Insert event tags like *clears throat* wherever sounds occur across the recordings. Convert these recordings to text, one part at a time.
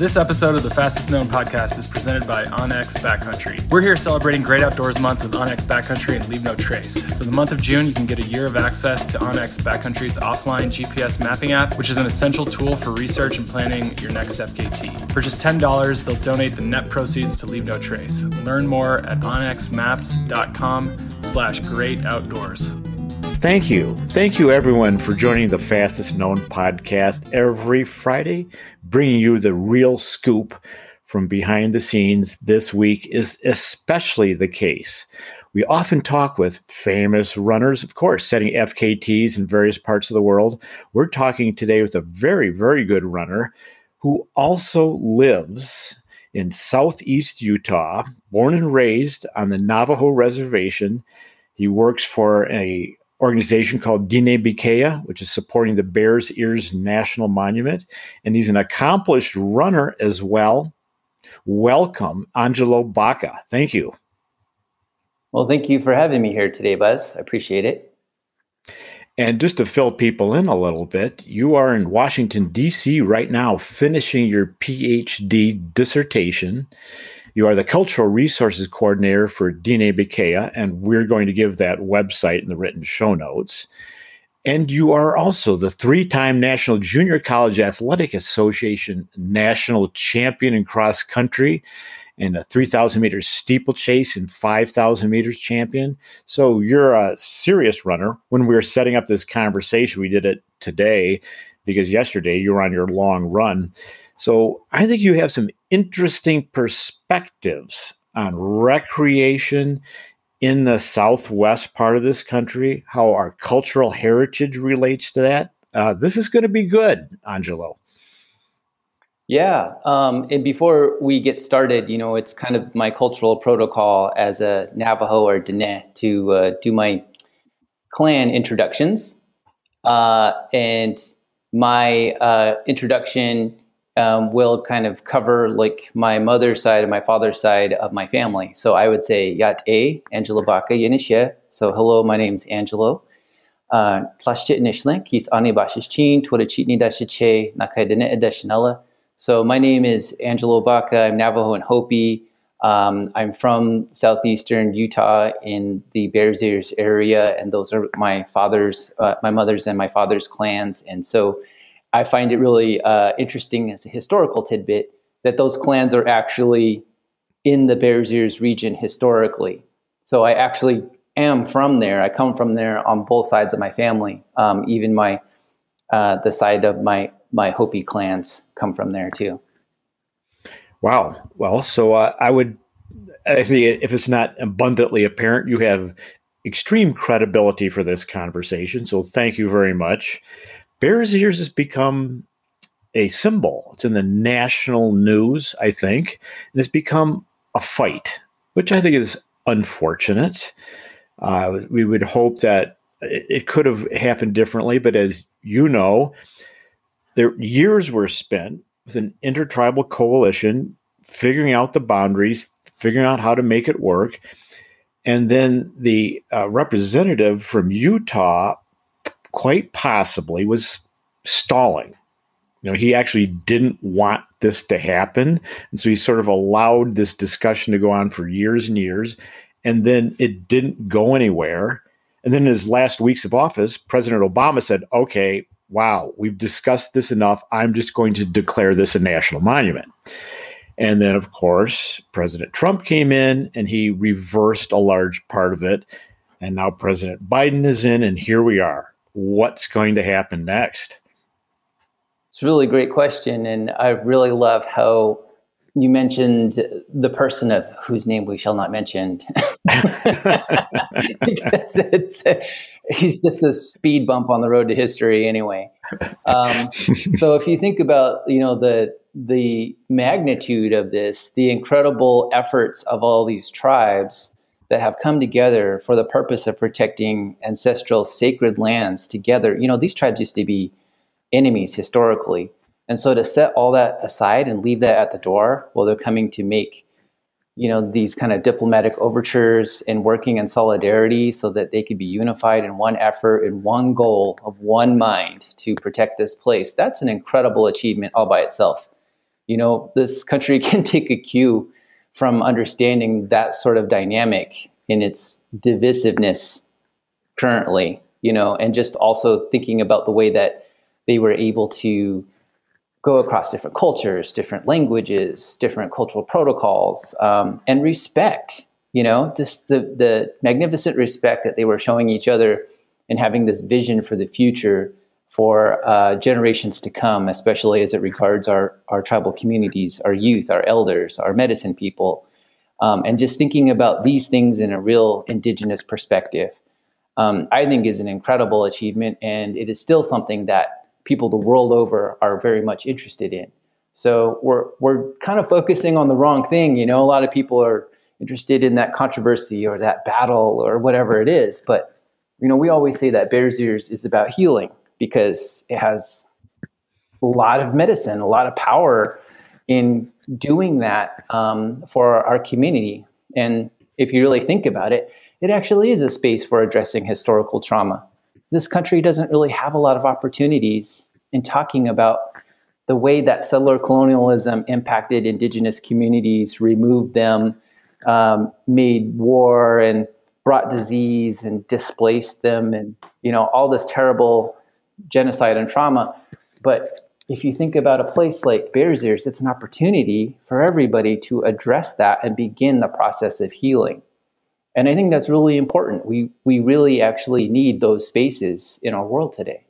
This episode of the Fastest Known podcast is presented by onX Backcountry. We're here celebrating Great Outdoors Month with onX Backcountry and Leave No Trace. For the month of June, you can get a year of access to onX Backcountry's offline GPS mapping app, which is an essential tool for research and planning your next FKT. For just $10, they'll donate the net proceeds to Leave No Trace. Learn more at onxmaps.com slash great outdoors. Thank you. Thank you, everyone, for joining the Fastest Known podcast every Friday, bringing you the real scoop from behind the scenes. This week is especially the case. We often talk with famous runners, of course, setting FKTs in various parts of the world. We're talking today with a very, very good runner who also lives in southeast Utah, born and raised on the Navajo reservation. He works for a organization called Diné Bikéyah, which is supporting the Bears Ears National Monument. And he's an accomplished runner as well. Welcome, Angelo Baca. Thank you. Well, thank you for having me here today, Buzz. I appreciate it. And just to fill people in a little bit, you are in Washington, D.C. right now, finishing your PhD dissertation. You are the Cultural Resources Coordinator for Diné Bikéyah, and we're going to give that website in the written show notes. And you are also the three time National Junior College Athletic Association national champion in cross country and a 3,000 meter steeplechase and 5,000 meters champion. So you're a serious runner. When we were setting up this conversation, we did it today because yesterday you were on your long run. So I think you have some interesting perspectives on recreation in the southwest part of this country, how our cultural heritage relates to that. Uh, this is going to be good, Angelo. Yeah. Um, and before we get started, you know, it's kind of my cultural protocol as a Navajo or Diné to uh, do my clan introductions. Uh, and my uh, introduction um, will kind of cover like my mother's side and my father's side of my family. So I would say Yat A, Angelo Baca Yenishe. So hello, my name's Angelo. Uh, he's Ani. So my name is Angelo Baca. I'm Navajo and Hopi. Um, I'm from southeastern Utah in the Bears Ears area, and those are my father's, uh, my mother's, and my father's clans. And so I find it really uh, interesting as a historical tidbit that those clans are actually in the Bears Ears region historically. So I actually am from there. I come from there on both sides of my family. Um, even my uh, the side of my my Hopi clans come from there too. Wow. Well, so uh, I would, I think if it's not abundantly apparent, you have extreme credibility for this conversation. So thank you very much. Bears Ears has become a symbol. It's in the national news, I think, and it's become a fight, which I think is unfortunate. Uh, we would hope that it could have happened differently, but as you know, there years were spent with an intertribal coalition figuring out the boundaries, figuring out how to make it work, and then the uh, representative from Utah quite possibly was stalling. You know, he actually didn't want this to happen. And so he sort of allowed this discussion to go on for years and years. And then it didn't go anywhere. And then in his last weeks of office, President Obama said, okay, wow, we've discussed this enough. I'm just going to declare this a national monument. And then, of course, President Trump came in and he reversed a large part of it. And now President Biden is in, and here we are what's going to happen next? It's a really great question. And I really love how you mentioned the person of whose name we shall not mention. *laughs* it's, he's just a speed bump on the road to history anyway. Um, so if you think about, you know, the, the magnitude of this, the incredible efforts of all these tribes, that have come together for the purpose of protecting ancestral sacred lands together. You know, these tribes used to be enemies historically. And so to set all that aside and leave that at the door while they're coming to make, you know, these kind of diplomatic overtures and working in solidarity so that they could be unified in one effort, in one goal of one mind to protect this place, that's an incredible achievement all by itself. You know, this country *laughs* can take a cue from understanding that sort of dynamic in its divisiveness currently, you know, and just also thinking about the way that they were able to go across different cultures, different languages, different cultural protocols, um, and respect. You know, this the the magnificent respect that they were showing each other and having this vision for the future for uh, generations to come, especially as it regards our our tribal communities, our youth, our elders, our medicine people, um, and just thinking about these things in a real indigenous perspective. Um, I think is an incredible achievement, and it is still something that people the world over are very much interested in. So we're we're kind of focusing on the wrong thing. You know, a lot of people are interested in that controversy or that battle or whatever it is. But you know, we always say that Bears Ears is about healing because it has a lot of medicine, a lot of power in doing that um, for our community. And if you really think about it, it actually is a space for addressing historical trauma this country doesn't really have a lot of opportunities in talking about the way that settler colonialism impacted indigenous communities, removed them, um, made war and brought disease and displaced them, and you know all this terrible genocide and trauma. But if you think about a place like Bears Ears, it's an opportunity for everybody to address that and begin the process of healing. And I think that's really important. We we really actually need those spaces in our world today.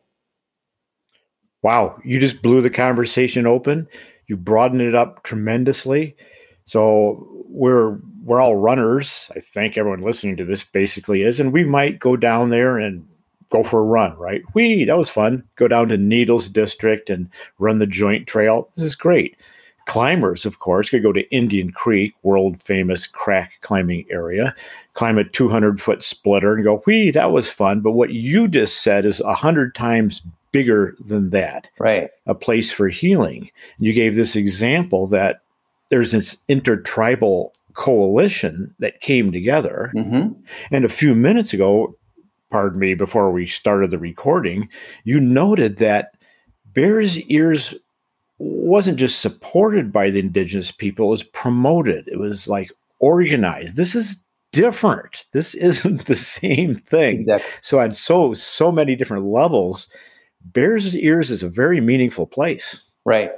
Wow, you just blew the conversation open. You broadened it up tremendously. So we're we're all runners. I think everyone listening to this basically is, and we might go down there and go for a run, right? We that was fun. Go down to Needles District and run the joint trail. This is great. Climbers, of course, could go to Indian Creek, world famous crack climbing area, climb a 200 foot splitter and go, whee, that was fun. But what you just said is 100 times bigger than that. Right. A place for healing. You gave this example that there's this intertribal coalition that came together. Mm-hmm. And a few minutes ago, pardon me, before we started the recording, you noted that Bears Ears wasn't just supported by the indigenous people, it was promoted. It was like organized. This is different. This *laughs* isn't the same thing. Exactly. So on so so many different levels, Bears Ears is a very meaningful place. Right.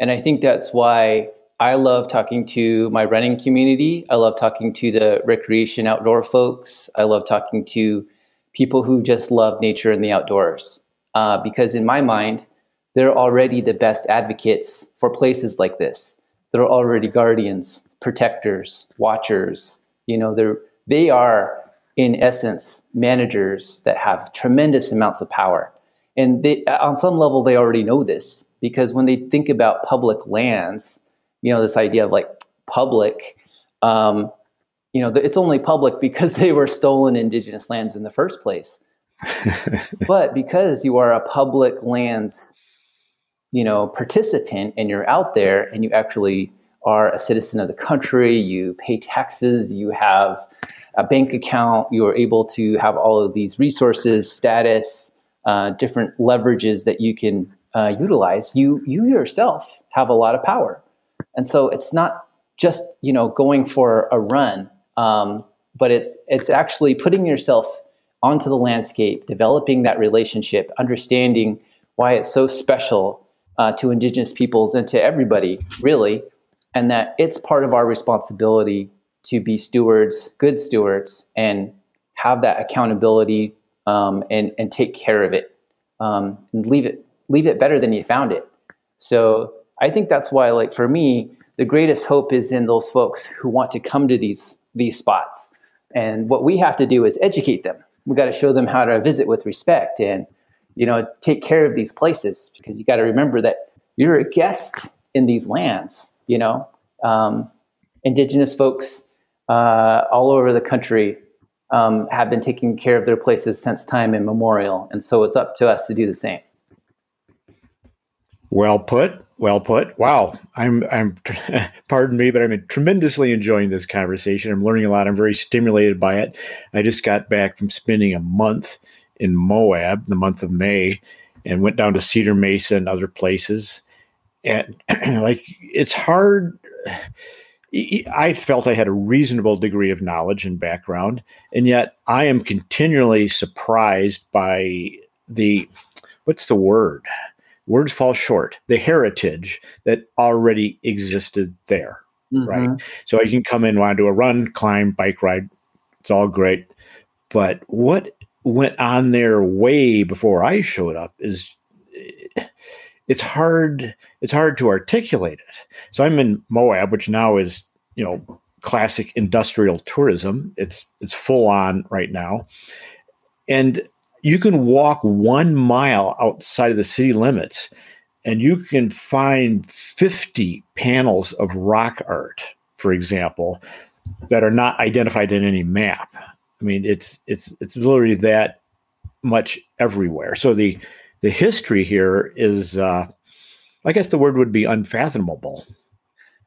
And I think that's why I love talking to my running community. I love talking to the recreation outdoor folks. I love talking to people who just love nature and the outdoors. Uh, because in my mind, they're already the best advocates for places like this. They're already guardians, protectors, watchers. You know, they're they are in essence managers that have tremendous amounts of power. And they, on some level, they already know this because when they think about public lands, you know, this idea of like public, um, you know, it's only public because *laughs* they were stolen indigenous lands in the first place. *laughs* but because you are a public lands you know, participant and you're out there and you actually are a citizen of the country, you pay taxes, you have a bank account, you are able to have all of these resources, status, uh, different leverages that you can uh, utilize, you you yourself have a lot of power. And so it's not just you know going for a run, um, but it's it's actually putting yourself onto the landscape, developing that relationship, understanding why it's so special uh, to indigenous peoples and to everybody, really, and that it's part of our responsibility to be stewards, good stewards, and have that accountability um, and and take care of it um, and leave it leave it better than you found it. So I think that's why, like for me, the greatest hope is in those folks who want to come to these these spots. And what we have to do is educate them. We got to show them how to visit with respect and you know, take care of these places because you got to remember that you're a guest in these lands. You know, um, indigenous folks uh, all over the country um, have been taking care of their places since time immemorial, and so it's up to us to do the same. Well put. Well put. Wow. I'm I'm *laughs* pardon me, but I'm tremendously enjoying this conversation. I'm learning a lot. I'm very stimulated by it. I just got back from spending a month in Moab the month of May and went down to Cedar Mesa and other places. and *clears throat* like it's hard. I felt I had a reasonable degree of knowledge and background, and yet I am continually surprised by the what's the word? Words fall short. The heritage that already existed there, mm-hmm. right? So I can come in, want to do a run, climb, bike ride. It's all great, but what went on there way before I showed up is it's hard it's hard to articulate it. So I'm in Moab, which now is you know classic industrial tourism. It's it's full on right now, and you can walk one mile outside of the city limits, and you can find fifty panels of rock art, for example, that are not identified in any map. I mean, it's it's it's literally that much everywhere. So the the history here is, uh, I guess the word would be unfathomable.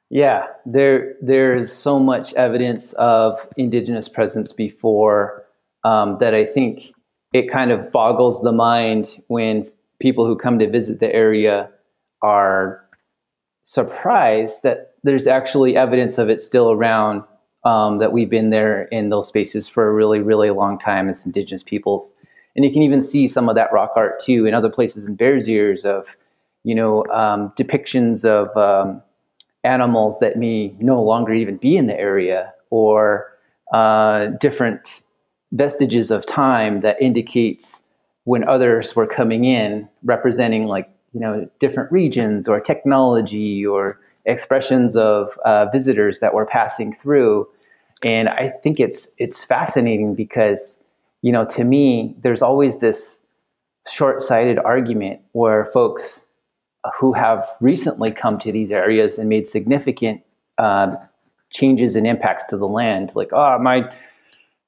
Yeah, there there's so much evidence of indigenous presence before um, that I think it kind of boggles the mind when people who come to visit the area are surprised that there's actually evidence of it still around. Um, that we've been there in those spaces for a really, really long time as indigenous peoples. And you can even see some of that rock art too in other places in Bears Ears of, you know, um, depictions of um, animals that may no longer even be in the area or uh, different vestiges of time that indicates when others were coming in representing like, you know, different regions or technology or expressions of uh, visitors that were passing through. And I think it's it's fascinating because you know, to me, there's always this short sighted argument where folks who have recently come to these areas and made significant uh, changes and impacts to the land, like, oh, my,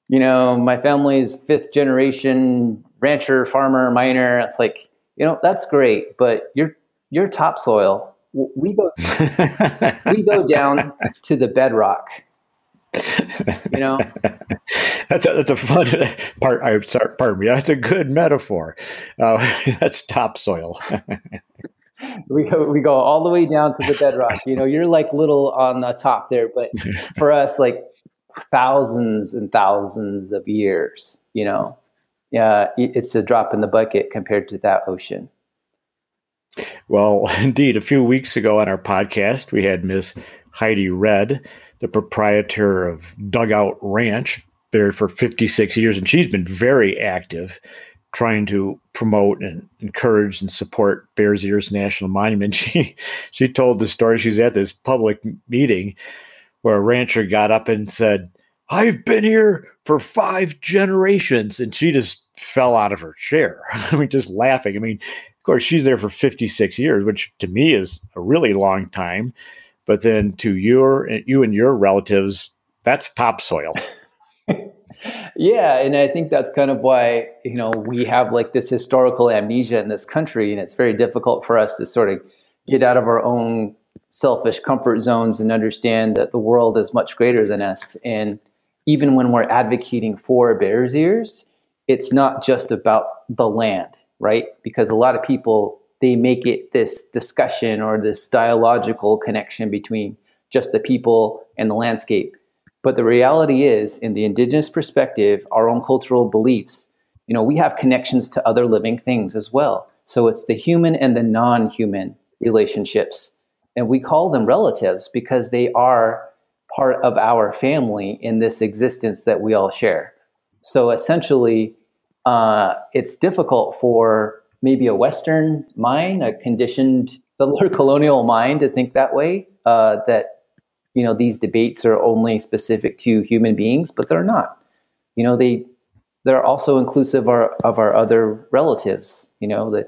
you know, my family's fifth generation rancher, farmer, miner. It's like, you know, that's great, but your your topsoil, we go *laughs* we go down to the bedrock. You know? *laughs* That's a, that's a fun *laughs* part i sorry pardon me that's a good metaphor. Uh, that's topsoil. We go we go all the way down to the bedrock. You know you're like little on the top there but for us like thousands and thousands of years you know yeah it's a drop in the bucket compared to that ocean well *laughs* indeed a few weeks ago on our podcast we had miss Heidi Redd the proprietor of Dugout Ranch there for 56 years, and she's been very active trying to promote and encourage and support Bears Ears National Monument. *laughs* She she told the story. She's at this public meeting where a rancher got up and said, "I've been here for five generations," and she just fell out of her chair. *laughs* I mean, just laughing. I mean, of course, she's there for 56 years, which to me is a really long time but then to your you and your relatives, that's topsoil. *laughs* yeah, and I think that's kind of why you know we have like this historical amnesia in this country, and it's very difficult for us to sort of get out of our own selfish comfort zones and understand that the world is much greater than us. And even when we're advocating for Bears Ears, it's not just about the land, right? Because a lot of people they make it this discussion or this dialogical connection between just the people and the landscape. But the reality is, in the indigenous perspective, our own cultural beliefs, you know, we have connections to other living things as well. So it's the human and the non human relationships. And we call them relatives because they are part of our family in this existence that we all share. So essentially, uh, it's difficult for maybe a Western mind, a conditioned *laughs* settler colonial mind to think that way. Uh, that you know these debates are only specific to human beings, but they're not. You know they they're also inclusive of our, of our other relatives. You know the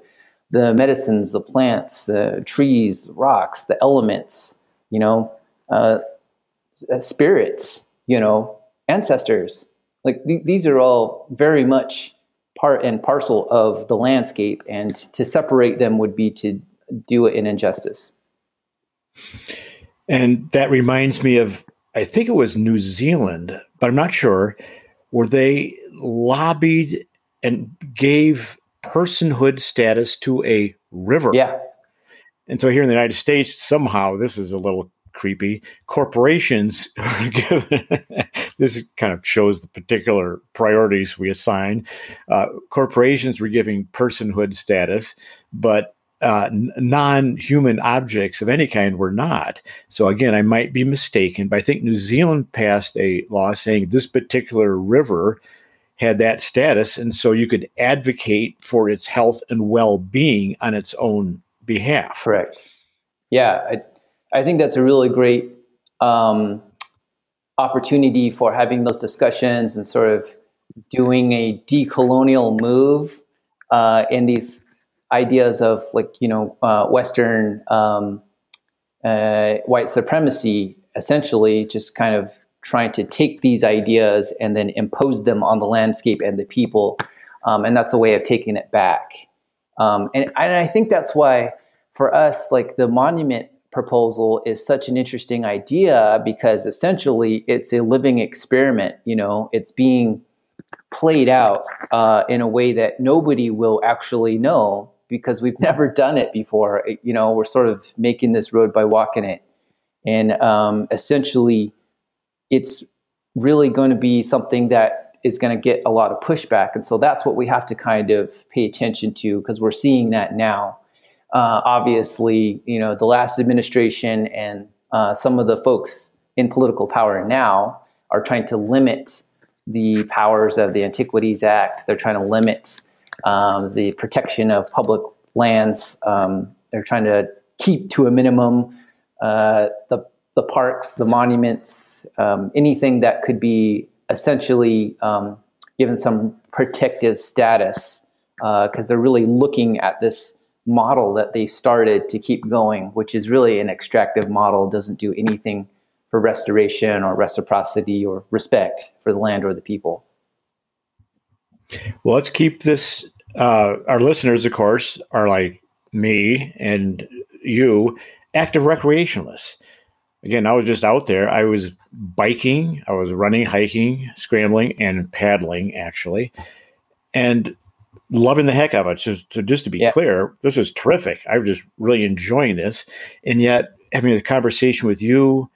the medicines, the plants, the trees, the rocks, the elements. You know uh, spirits. You know ancestors. Like th- these are all very much part and parcel of the landscape, and to separate them would be to do it in injustice. And that reminds me of, I think it was New Zealand, but I'm not sure, where they lobbied and gave personhood status to a river. Yeah. And so here in the United States, somehow this is a little creepy. Corporations, *laughs* this kind of shows the particular priorities we assign. Uh, corporations were giving personhood status, but uh, non human objects of any kind were not. So, again, I might be mistaken, but I think New Zealand passed a law saying this particular river had that status. And so you could advocate for its health and well being on its own behalf. Correct. Yeah. I, I think that's a really great um, opportunity for having those discussions and sort of doing a decolonial move uh, in these ideas of like you know uh, Western um, uh, white supremacy, essentially just kind of trying to take these ideas and then impose them on the landscape and the people, um, and that's a way of taking it back. Um, and, and I think that's why for us, like the monument proposal is such an interesting idea because essentially it's a living experiment. You know, it's being played out uh, in a way that nobody will actually know because we've *laughs* never done it before. You know, we're sort of making this road by walking it. And um, essentially, it's really going to be something that is going to get a lot of pushback. And so that's what we have to kind of pay attention to because we're seeing that now. Uh, obviously, you know, the last administration and uh, some of the folks in political power now are trying to limit the powers of the Antiquities Act. They're trying to limit um, the protection of public lands. Um, they're trying to keep to a minimum uh, the the parks, the monuments, um, anything that could be essentially um, given some protective status, because uh, they're really looking at this model that they started to keep going, which is really an extractive model, doesn't do anything for restoration or reciprocity or respect for the land or the people. Well, let's keep this. Uh, our listeners, of course, are like me and you, active recreationalists. Again, I was just out there. I was biking, I was running, hiking, scrambling, and paddling, actually, and loving the heck out of it. So, so just to be yeah. clear, this was terrific. I was just really enjoying this. And yet, having a conversation with you,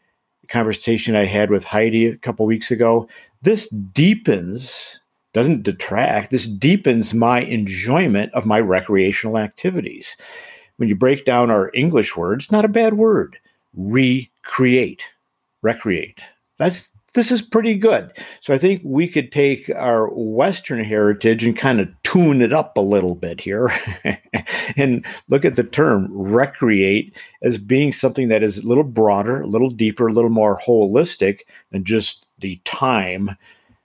a conversation I had with Heidi a couple weeks ago, this deepens doesn't detract. This deepens my enjoyment of my recreational activities. When you break down our English words, not a bad word. Recreate, recreate. That's this is pretty good. So I think we could take our Western heritage and kind of tune it up a little bit here *laughs* and look at the term recreate as being something that is a little broader, a little deeper, a little more holistic than just the time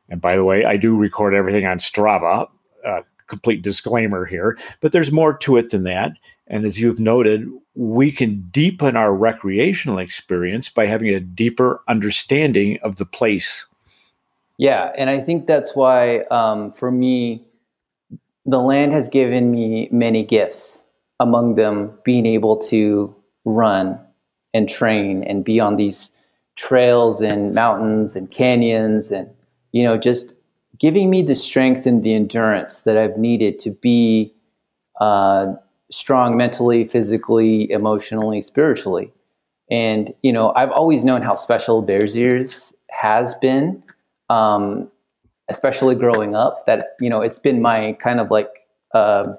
and by the way, I do record everything on Strava. Uh, complete disclaimer here, but there's more to it than that. And as you've noted, we can deepen our recreational experience by having a deeper understanding of the place. Yeah, and I think that's why, um, for me, the land has given me many gifts. Among them, being able to run and train and be on these trails and mountains and canyons and you know, just giving me the strength and the endurance that I've needed to be uh, strong mentally, physically, emotionally, spiritually. And, you know, I've always known how special Bears Ears has been, um, especially growing up, that, you know, it's been my kind of like, uh,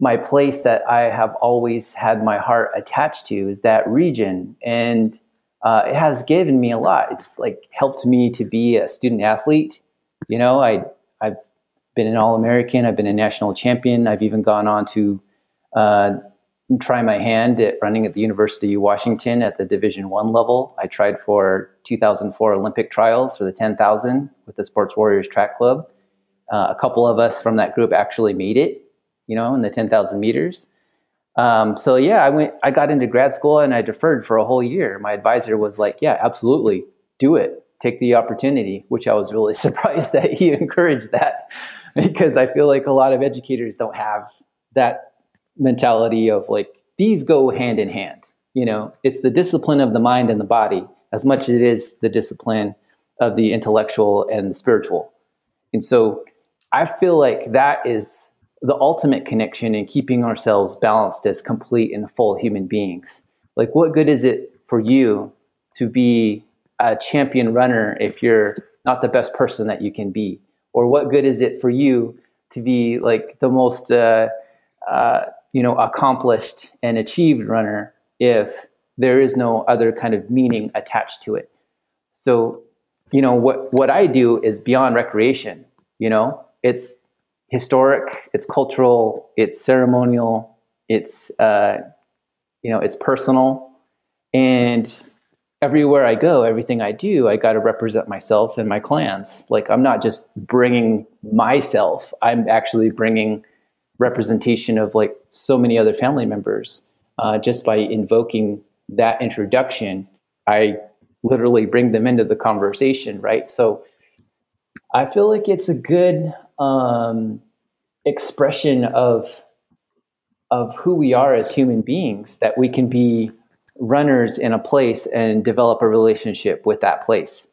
my place that I have always had my heart attached to is that region. And, uh, it has given me a lot. It's like helped me to be a student athlete. You know, I been an All American. I've been a national champion. I've even gone on to uh, try my hand at running at the University of Washington at the Division One level. I tried for 2004 Olympic trials for the 10,000 with the Sports Warriors Track Club. Uh, a couple of us from that group actually made it. You know, in the 10,000 meters. Um, so yeah, I went, I got into grad school and I deferred for a whole year. My advisor was like, yeah, absolutely do it. Take the opportunity, which I was really *laughs* surprised that he encouraged that *laughs* because I feel like a lot of educators don't have that mentality of like, these go hand in hand. You know, it's the discipline of the mind and the body as much as it is the discipline of the intellectual and the spiritual. And so I feel like that is the ultimate connection in keeping ourselves balanced as complete and full human beings. Like, what good is it for you to be a champion runner if you're not the best person that you can be? Or what good is it for you to be like the most, uh, uh, you know, accomplished and achieved runner if there is no other kind of meaning attached to it? So, you know, what, what I do is beyond recreation, you know, it's historic, it's cultural, it's ceremonial, it's, uh, you know, it's personal. And everywhere I go, everything I do, I got to represent myself and my clans. Like I'm not just bringing myself, I'm actually bringing representation of like so many other family members. Uh, just by invoking that introduction, I literally bring them into the conversation, right? So I feel like it's a good um, expression of of who we are as human beings that we can be runners in a place and develop a relationship with that place.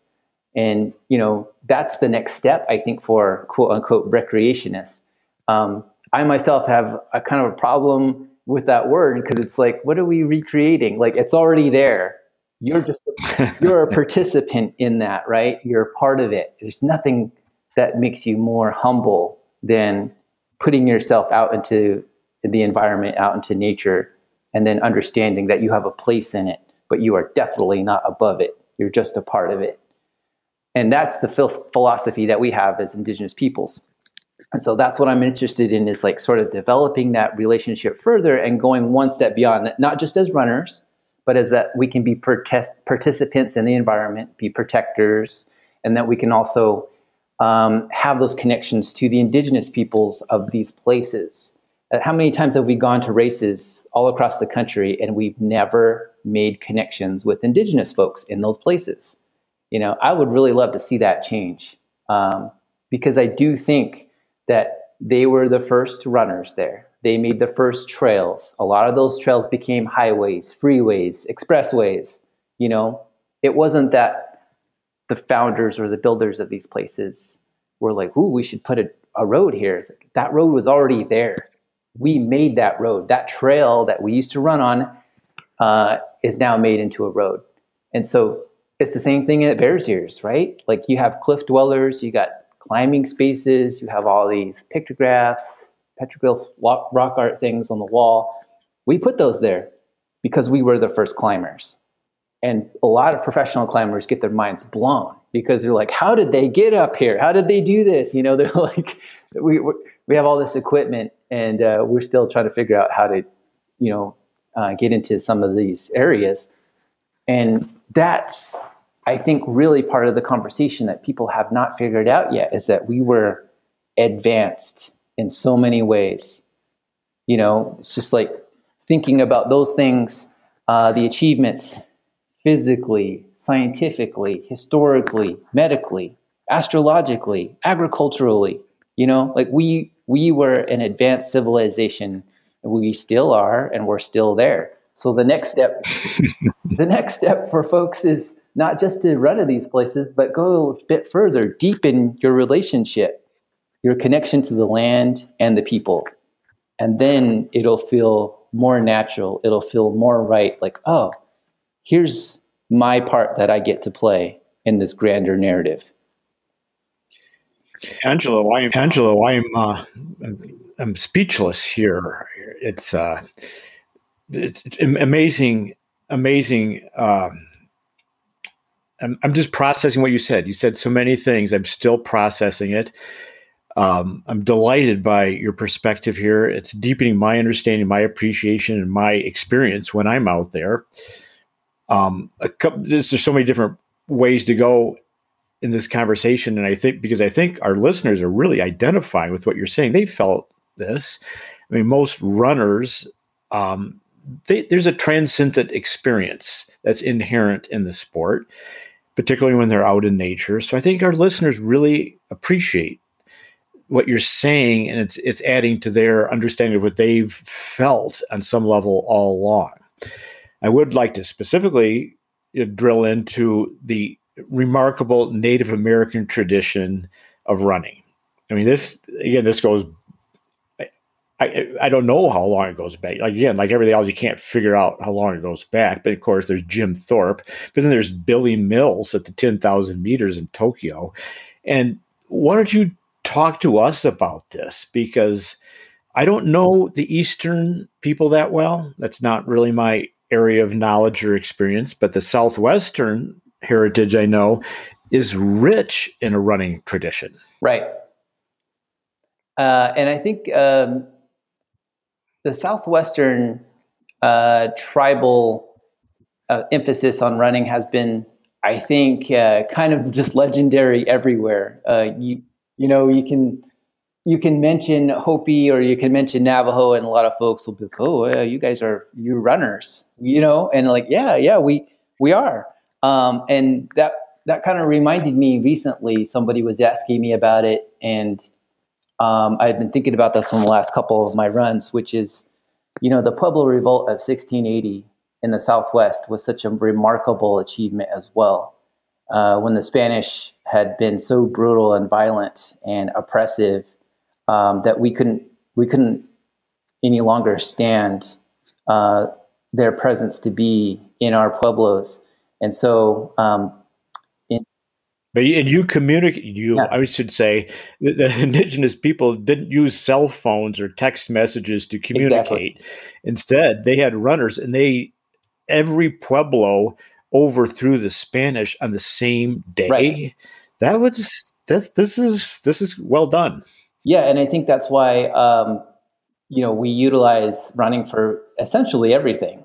And you know that's the next step i think for quote unquote recreationists. Um, i myself have a kind of a problem with that word because it's like what are we recreating? Like it's already there. You're just *laughs* you're a participant in that right? You're part of it. There's nothing that makes you more humble than putting yourself out into the environment out into nature and then understanding that you have a place in it, but you are definitely not above it. You're just a part of it. And that's the philosophy that we have as indigenous peoples. And so that's what I'm interested in is like sort of developing that relationship further and going one step beyond that, not just as runners, but as that we can be participants in the environment, be protectors, and that we can also um, have those connections to the indigenous peoples of these places how many times have we gone to races all across the country and we've never made connections with indigenous folks in those places? You know, I would really love to see that change um, because I do think that they were the first runners there. They made the first trails. A lot of those trails became highways, freeways, expressways. You know, it wasn't that the founders or the builders of these places were like, "Ooh, we should put a, a road here." Like, that road was already there we made that road. That trail that we used to run on uh, is now made into a road. And so it's the same thing at Bears Ears, right? Like you have cliff dwellers, you got climbing spaces, you have all these pictographs, petroglyphs, rock art things on the wall. We put those there because we were the first climbers. And a lot of professional climbers get their minds blown because they're like, how did they get up here? How did they do this? You know, *laughs* they're like, we, we have all this equipment and uh, we're still trying to figure out how to, you know, uh, get into some of these areas. And that's, I think, really part of the conversation that people have not figured out yet is that we were advanced in so many ways. You know, it's just like thinking about those things, uh, the achievements physically, scientifically, historically, medically, astrologically, agriculturally. You know, like we we were an advanced civilization. We still are and we're still there. So the next step *laughs* the next step for folks is not just to run to these places but go a bit further deepen your relationship your connection to the land and the people. And then it'll feel more natural. It'll feel more right like oh here's my part that i get to play in this grander narrative Angelo, I'm Angelo. I'm uh, I'm speechless here. It's uh, it's, amazing, amazing. Um, I'm I'm just processing what you said. You said so many things. I'm still processing it. Um, I'm delighted by your perspective here. It's deepening my understanding, my appreciation, and my experience when I'm out there. Um, a couple, there's just so many different ways to go in this conversation and i think because i think our listeners are really identifying with what you're saying. They felt this. I mean most runners um, they, there's a transcendent experience that's inherent in the sport particularly when they're out in nature. So i think our listeners really appreciate what you're saying and it's it's adding to their understanding of what they've felt on some level all along. I would like to specifically drill into the remarkable Native American tradition of running. I mean, this again, this goes I, I don't know how long it goes back. Like, again, like everything else, you can't figure out how long it goes back. But of course, there's Jim Thorpe, but then there's Billy Mills at the 10,000 meters in Tokyo. And why don't you talk to us about this? Because I don't know the Eastern people that well. That's not really my area of knowledge or experience, but the Southwestern heritage I know is rich in a running tradition. Right. Uh, and I think um, the Southwestern uh, tribal uh, emphasis on running has been, I think, uh, kind of just legendary everywhere. Uh, you, you know, you can you can mention Hopi or you can mention Navajo, and a lot of folks will be like, "Oh, you guys are you runners," you know, and like, yeah, yeah, we we are. Um, and that that kind of reminded me recently. Somebody was asking me about it, and um, I've been thinking about this in the last couple of my runs, which is, you know, the Pueblo Revolt of 1680 in the Southwest was such a remarkable achievement as well. Uh, when the Spanish had been so brutal and violent and oppressive um, that we couldn't we couldn't any longer stand uh, their presence to be in our pueblos, and so. Um, in, but and you communicate. You, yeah. I should say, the, the, *laughs* indigenous people didn't use cell phones or text messages to communicate. Exactly. Instead, they had runners, and they every pueblo overthrew the Spanish on the same day. Right. That was this. This is this is well done. Yeah, and I think that's why um, you know we utilize running for essentially everything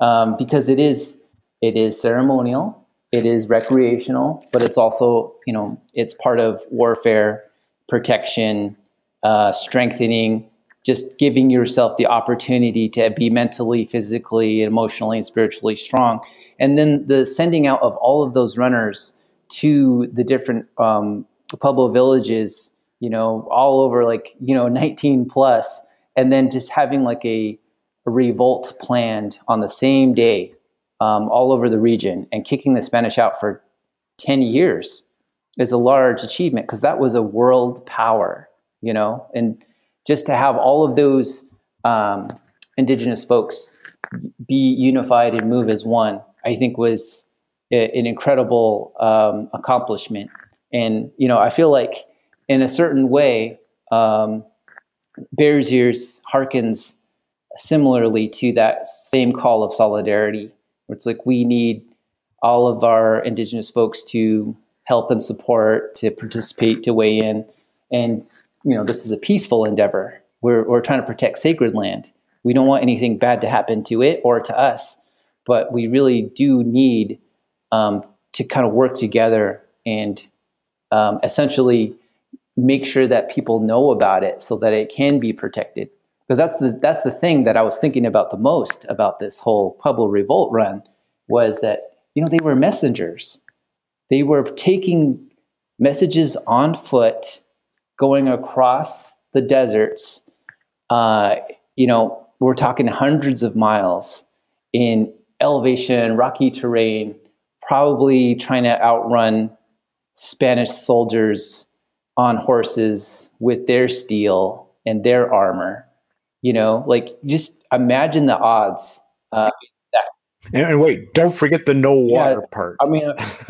um, because it is it is ceremonial, it is recreational, but it's also you know it's part of warfare, protection, uh, strengthening, just giving yourself the opportunity to be mentally, physically, emotionally, and spiritually strong, and then the sending out of all of those runners to the different um, Pueblo villages you know, all over like, you know, 19 plus, and then just having like a, a revolt planned on the same day um, all over the region and kicking the Spanish out for 10 years is a large achievement because that was a world power, you know, and just to have all of those um, indigenous folks be unified and move as one, I think was a, an incredible um, accomplishment. And, you know, I feel like in a certain way, um, Bears Ears harkens similarly to that same call of solidarity, where it's like we need all of our Indigenous folks to help and support, to participate, to weigh in. And, you know, this is a peaceful endeavor. We're, we're trying to protect sacred land. We don't want anything bad to happen to it or to us, but we really do need um, to kind of work together and um, essentially make sure that people know about it so that it can be protected because that's the that's the thing that I was thinking about the most about this whole Pueblo Revolt run was that you know they were messengers. They were taking messages on foot, going across the deserts. Uh, you know, we're talking hundreds of miles in elevation, rocky terrain, probably trying to outrun Spanish soldiers on horses with their steel and their armor. You know, like just imagine the odds. Uh, and, and, wait, don't forget the no water yeah, part. I mean, *laughs*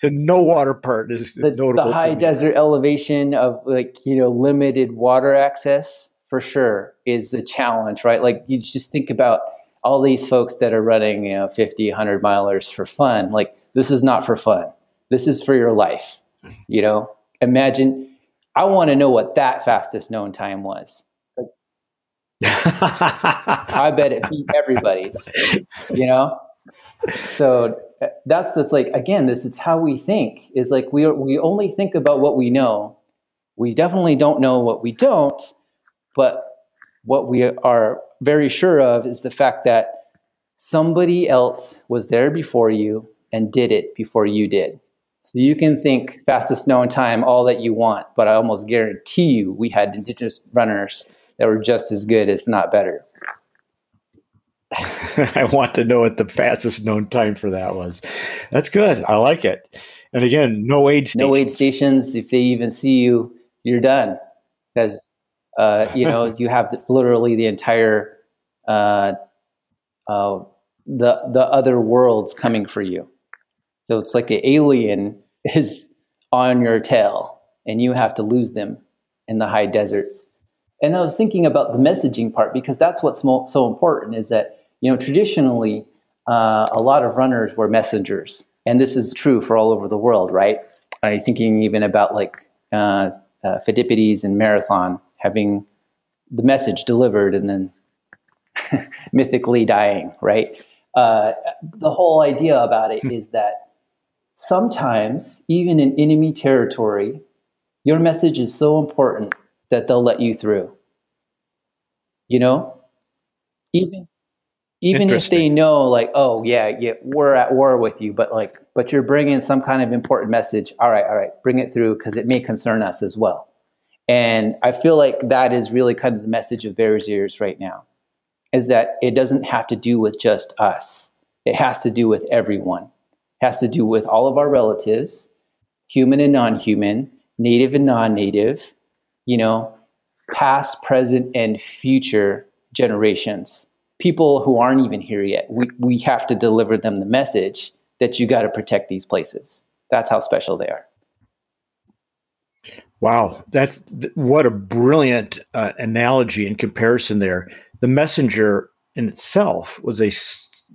the no water part is the, notable. The high desert elevation of like you know limited water access for sure is a challenge, right? Like you just think about all these folks that are running you know 50, 100 milers for fun. Like this is not for fun. This is for your life. You know, imagine I want to know what that fastest known time was. *laughs* I bet it beat everybody's, you know? So uh, that's that's like again, this it's how we think. Is like we we only think about what we know. We definitely don't know what we don't, but what we are very sure of is the fact that somebody else was there before you and did it before you did. So you can think fastest known time all that you want, but I almost guarantee you we had indigenous runners that were just as good, if not better. *laughs* I want to know what the fastest known time for that was. That's good. I like it. And again, no aid stations. No aid stations. If they even see you, you're done. Because Uh, you know, *laughs* you have the, literally the entire uh, uh, the the other worlds coming for you. So it's like an alien *laughs* is on your tail, and you have to lose them in the high deserts. And I was thinking about the messaging part because that's what's mo- so important is that you know traditionally uh, a lot of runners were messengers, and this is true for all over the world, right? I thinking even about like uh, uh, Pheidippides and Marathon having the message delivered and then *laughs* mythically dying, right? Uh, the whole idea about it is that sometimes, even in enemy territory, your message is so important that they'll let you through. You know, even even if they know, like, oh yeah, yeah, we're at war with you, but like, but you're bringing some kind of important message. All right, all right, bring it through because it may concern us as well. And I feel like that is really kind of the message of Bears Ears right now is that it doesn't have to do with just us. It has to do with everyone. It has to do with all of our relatives, human and non-human, native and non-native, you know, past, present, and future generations. People who aren't even here yet. We, we have to deliver them the message that you got to protect these places. That's how special they are. Wow, that's what a brilliant uh, analogy and comparison there. The messenger in itself was a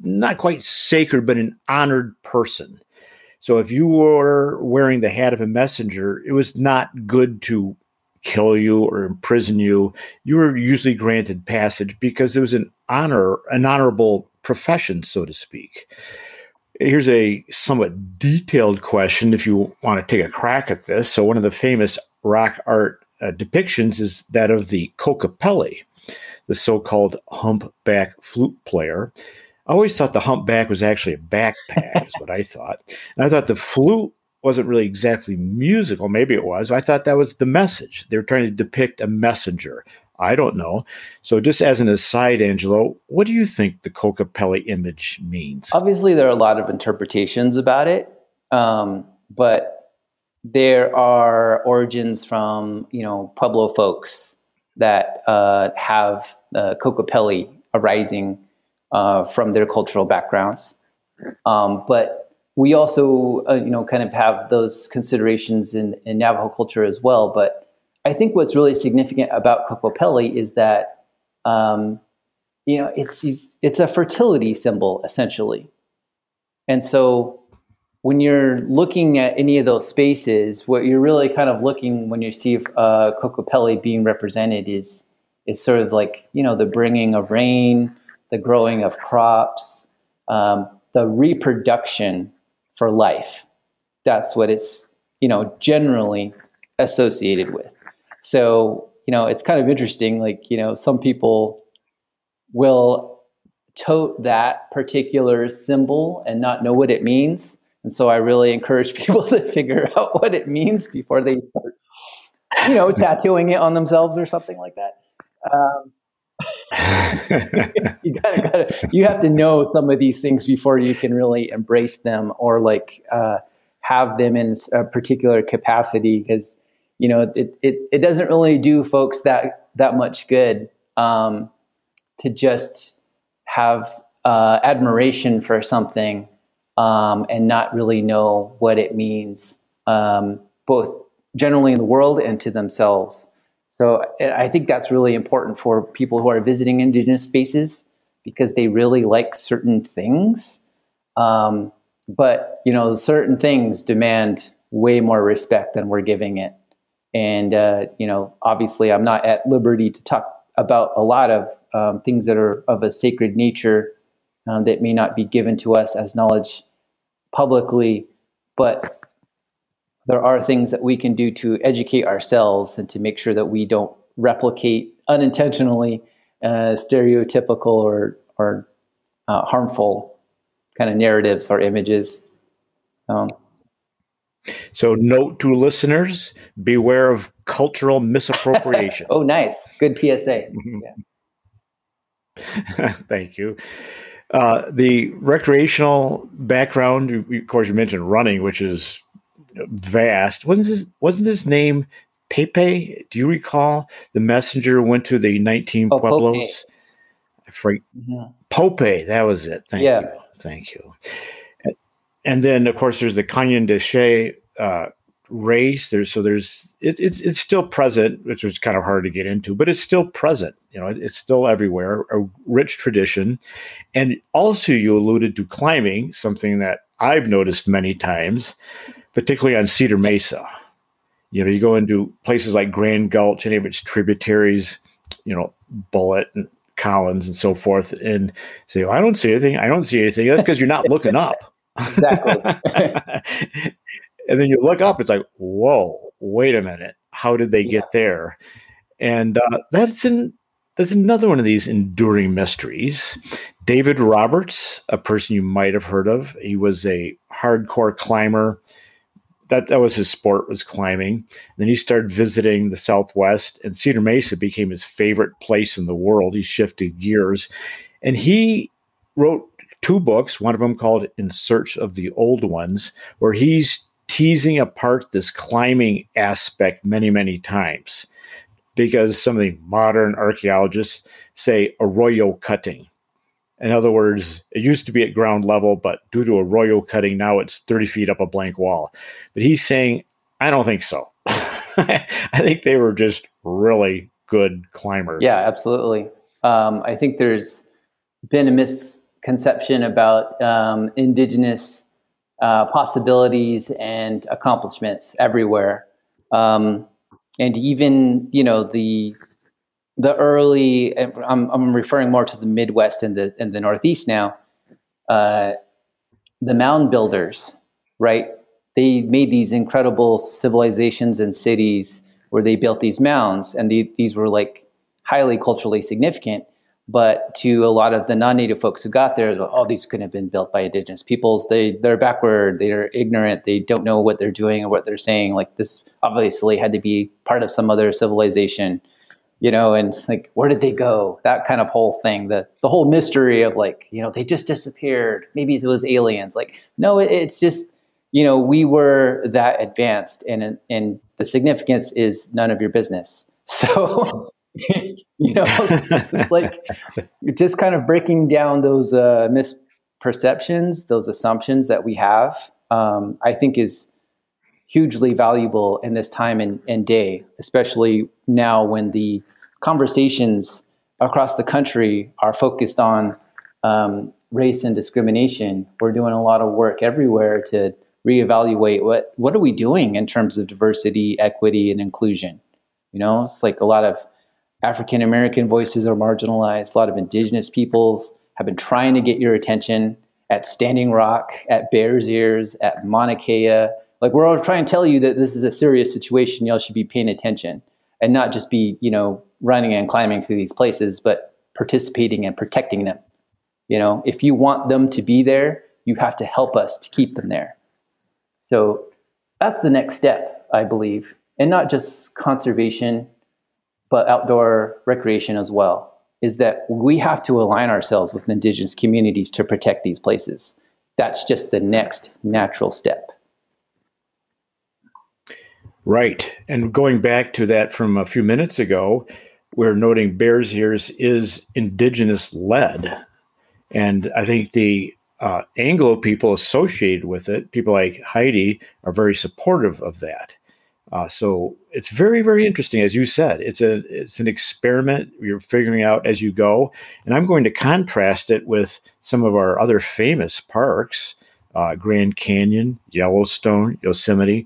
not quite sacred, but an honored person. So if you were wearing the hat of a messenger, it was not good to kill you or imprison you. You were usually granted passage because it was an honor, an honorable profession, so to speak. Here's a somewhat detailed question if you want to take a crack at this. So, one of the famous rock art uh, depictions is that of the Kokopelli, the so called humpback flute player. I always thought the humpback was actually a backpack, is what I thought. And I thought the flute wasn't really exactly musical. Maybe it was. I thought that was the message. They were trying to depict a messenger. I don't know. So, just as an aside, Angelo, what do you think the Kokopelli image means? Obviously, there are a lot of interpretations about it, um, but there are origins from you know Pueblo folks that uh, have uh, Kokopelli arising uh, from their cultural backgrounds, um, but we also uh, you know kind of have those considerations in, in Navajo culture as well. But I think what's really significant about Kokopelli is that um, you know it's it's a fertility symbol essentially, and so when you're looking at any of those spaces, what you're really kind of looking when you see uh, Kokopelli being represented is is sort of like you know the bringing of rain, the growing of crops, um, the reproduction for life. That's what it's you know generally associated with. So you know it's kind of interesting. Like you know some people will tote that particular symbol and not know what it means and so I really encourage *laughs* people to figure out what it means before they start, you know, tattooing it on themselves or something like that. Um, *laughs* you gotta, gotta, you have to know some of these things before you can really embrace them or like uh, have them in a particular capacity because you know it, it, it doesn't really do folks that that much good um, to just have uh, admiration for something um, and not really know what it means, um, both generally in the world and to themselves. So I think that's really important for people who are visiting indigenous spaces because they really like certain things. Um, but you know, certain things demand way more respect than we're giving it. And uh, you know, obviously, I'm not at liberty to talk about a lot of um, things that are of a sacred nature um, that may not be given to us as knowledge publicly, but there are things that we can do to educate ourselves and to make sure that we don't replicate unintentionally uh, stereotypical or or uh, harmful kind of narratives or images. Um, so, note to listeners: beware of cultural misappropriation. *laughs* oh, nice, good PSA. *laughs* Thank you. Uh, the recreational background, of course, you mentioned running, which is vast. Wasn't his wasn't his name Pepe. Do you recall the messenger went to the 19 oh, Pueblos? Pope. Mm-hmm. Pope, that was it. Thank yeah. you. Thank you. And then, of course, there's the Canyon de Chelly uh, race. There's so there's it, it's it's still present, which was kind of hard to get into, but it's still present. You know, it's still everywhere. A rich tradition, and also you alluded to climbing, something that I've noticed many times, particularly on Cedar Mesa. You know, you go into places like Grand Gulch, any of its tributaries, you know, Bullet and Collins and so forth, and say, well, I don't see anything. I don't see anything. That's because you're not looking up. *laughs* Exactly. *laughs* and then you look up, it's like, whoa, wait a minute. How did they get there? And uh, that's in that's another one of these enduring mysteries. David Roberts, a person you might have heard of, he was a hardcore climber. That that was his sport was climbing. And then he started visiting the Southwest, and Cedar Mesa became his favorite place in the world. He shifted gears, and he wrote two books. One of them called "In Search of the Old Ones," where he's teasing apart this climbing aspect many many times because some of the modern archaeologists say arroyo cutting. In other words, it used to be at ground level, but due to arroyo cutting, now it's 30 feet up a blank wall. But he's saying, I don't think so. *laughs* I think they were just really good climbers. Yeah, absolutely. Um, I think there's been a misconception about um, indigenous uh, possibilities and accomplishments everywhere. Um, and even you know the the early I'm, I'm referring more to the midwest and the and the northeast now uh, the mound builders right they made these incredible civilizations and cities where they built these mounds and the, these were like highly culturally significant but to a lot of the non-native folks who got there, oh, these couldn't have been built by indigenous peoples. They they're backward, they're ignorant, they don't know what they're doing or what they're saying. Like this obviously had to be part of some other civilization, you know. And it's like, where did they go? That kind of whole thing, the the whole mystery of like, you know, they just disappeared. Maybe it was aliens. Like, no, it, it's just you know we were that advanced, and and the significance is none of your business. *laughs* So you know, it's like *laughs* just kind of breaking down those uh, misperceptions, those assumptions that we have, um, I think is hugely valuable in this time and, and day, especially now when the conversations across the country are focused on um, race and discrimination. We're doing a lot of work everywhere to reevaluate what what are we doing in terms of diversity, equity, and inclusion. You know, it's like a lot of African American voices are marginalized. A lot of indigenous peoples have been trying to get your attention at Standing Rock, at Bears Ears, at Mauna Kea. Like we're all trying to tell you that this is a serious situation. Y'all should be paying attention and not just be, you know, running and climbing to these places, but participating and protecting them. You know, if you want them to be there, you have to help us to keep them there. So that's the next step, I believe, and not just conservation but outdoor recreation as well, is that we have to align ourselves with indigenous communities to protect these places. That's just the next natural step. Right. And going back to that from a few minutes ago, we're noting Bears Ears is indigenous led. And I think the uh, Anglo people associated with it, people like Heidi, are very supportive of that. Uh, so it's very, very interesting, as you said. It's a it's an experiment. You're figuring out as you go, and I'm going to contrast it with some of our other famous parks: uh, Grand Canyon, Yellowstone, Yosemite.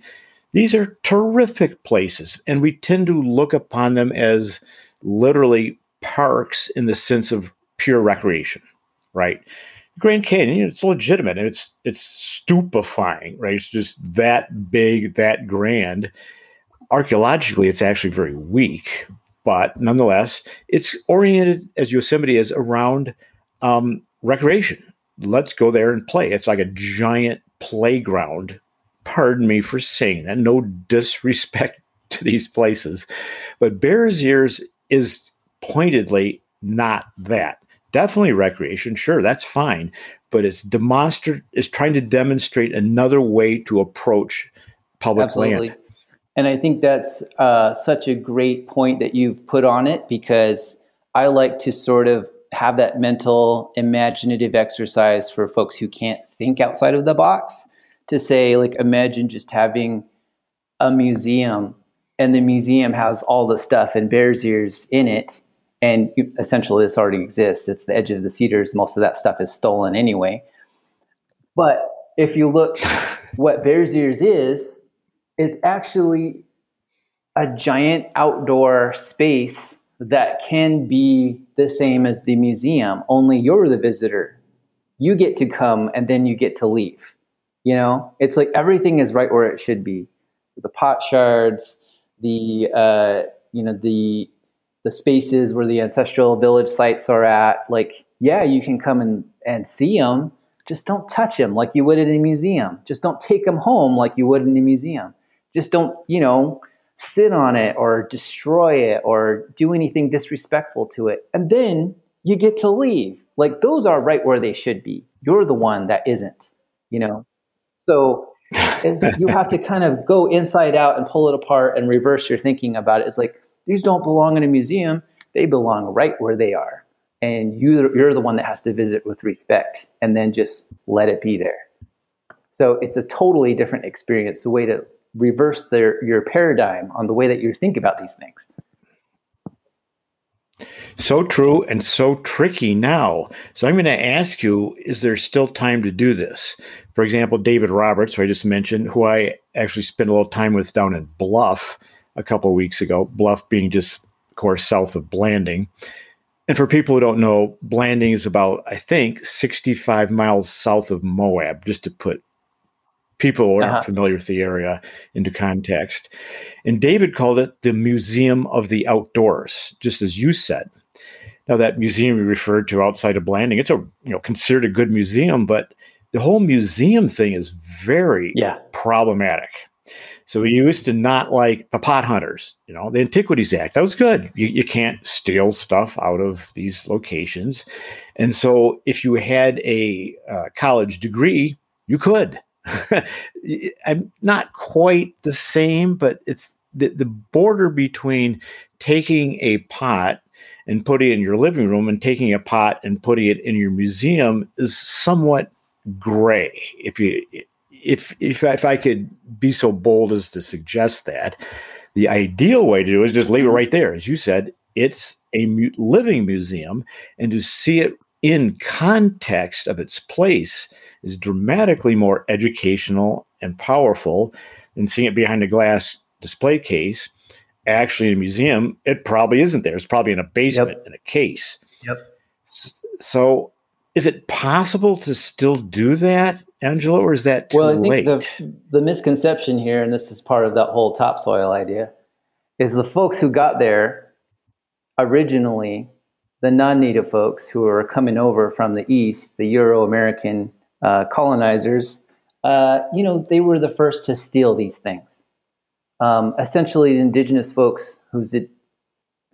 These are terrific places, and we tend to look upon them as literally parks in the sense of pure recreation, right? Grand Canyon, it's legitimate and it's it's stupefying, right? It's just that big, that grand. Archaeologically, it's actually very weak, but nonetheless, it's oriented as Yosemite is around um, recreation. Let's go there and play. It's like a giant playground. Pardon me for saying that. No disrespect *laughs* to these places, but Bears Ears is pointedly not that definitely recreation sure that's fine but it's demonstrate is trying to demonstrate another way to approach public Absolutely. land And I think that's uh, such a great point that you've put on it because I like to sort of have that mental imaginative exercise for folks who can't think outside of the box to say like imagine just having a museum and the museum has all the stuff and bear's ears in it and essentially this already exists it's the edge of the cedars most of that stuff is stolen anyway but if you look *laughs* what bear's ears is it's actually a giant outdoor space that can be the same as the museum, only you're the visitor. You get to come and then you get to leave. You know, it's like everything is right where it should be. The pot shards, the uh, you know the the spaces where the ancestral village sites are at. Like, yeah, you can come and and see them. Just don't touch them like you would in a museum. Just don't take them home like you would in a museum. Just don't, you know, sit on it or destroy it or do anything disrespectful to it. And then you get to leave. Like those are right where they should be. You're the one that isn't, you know? So *laughs* you have to kind of go inside out and pull it apart and reverse your thinking about it. It's like these don't belong in a museum. They belong right where they are. And you, you're the one that has to visit with respect and then just let it be there. So it's a totally different experience. The way to reverse their your paradigm on the way that you think about these things. So true and so tricky now. So I'm going to ask you is there still time to do this? For example, David Roberts, who I just mentioned, who I actually spent a little time with down in Bluff a couple weeks ago, Bluff being just, of course, south of Blanding. And for people who don't know, Blanding is about, I think, 65 miles south of Moab, just to put people who aren't uh-huh. familiar with the area into context. And David called it the Museum of the Outdoors, just as you said. Now that museum we referred to outside of Blanding, it's a you know considered a good museum, but the whole museum thing is very yeah. problematic. So we used to not like the pot hunters, you know, the Antiquities Act. That was good. You, you can't steal stuff out of these locations. And so if you had a uh, college degree, you could. *laughs* I'm not quite the same, but it's the, the border between taking a pot and putting it in your living room and taking a pot and putting it in your museum is somewhat gray. If you if if if I could be so bold as to suggest that, the ideal way to do it is just leave it right there, as you said. It's a mu- living museum, and to see it in context of its place is dramatically more educational and powerful than seeing it behind a glass display case. Actually, in a museum, it probably isn't there. It's probably in a basement yep. in a case. Yep. So, is it possible to still do that, Angelo, or is that too well, I think? The, the misconception here, and this is part of that whole topsoil idea, is the folks who got there originally, the non-native folks who were coming over from the east, the Euro-American uh, colonizers, uh, you know, they were the first to steal these things. Um, essentially, the indigenous folks who's it,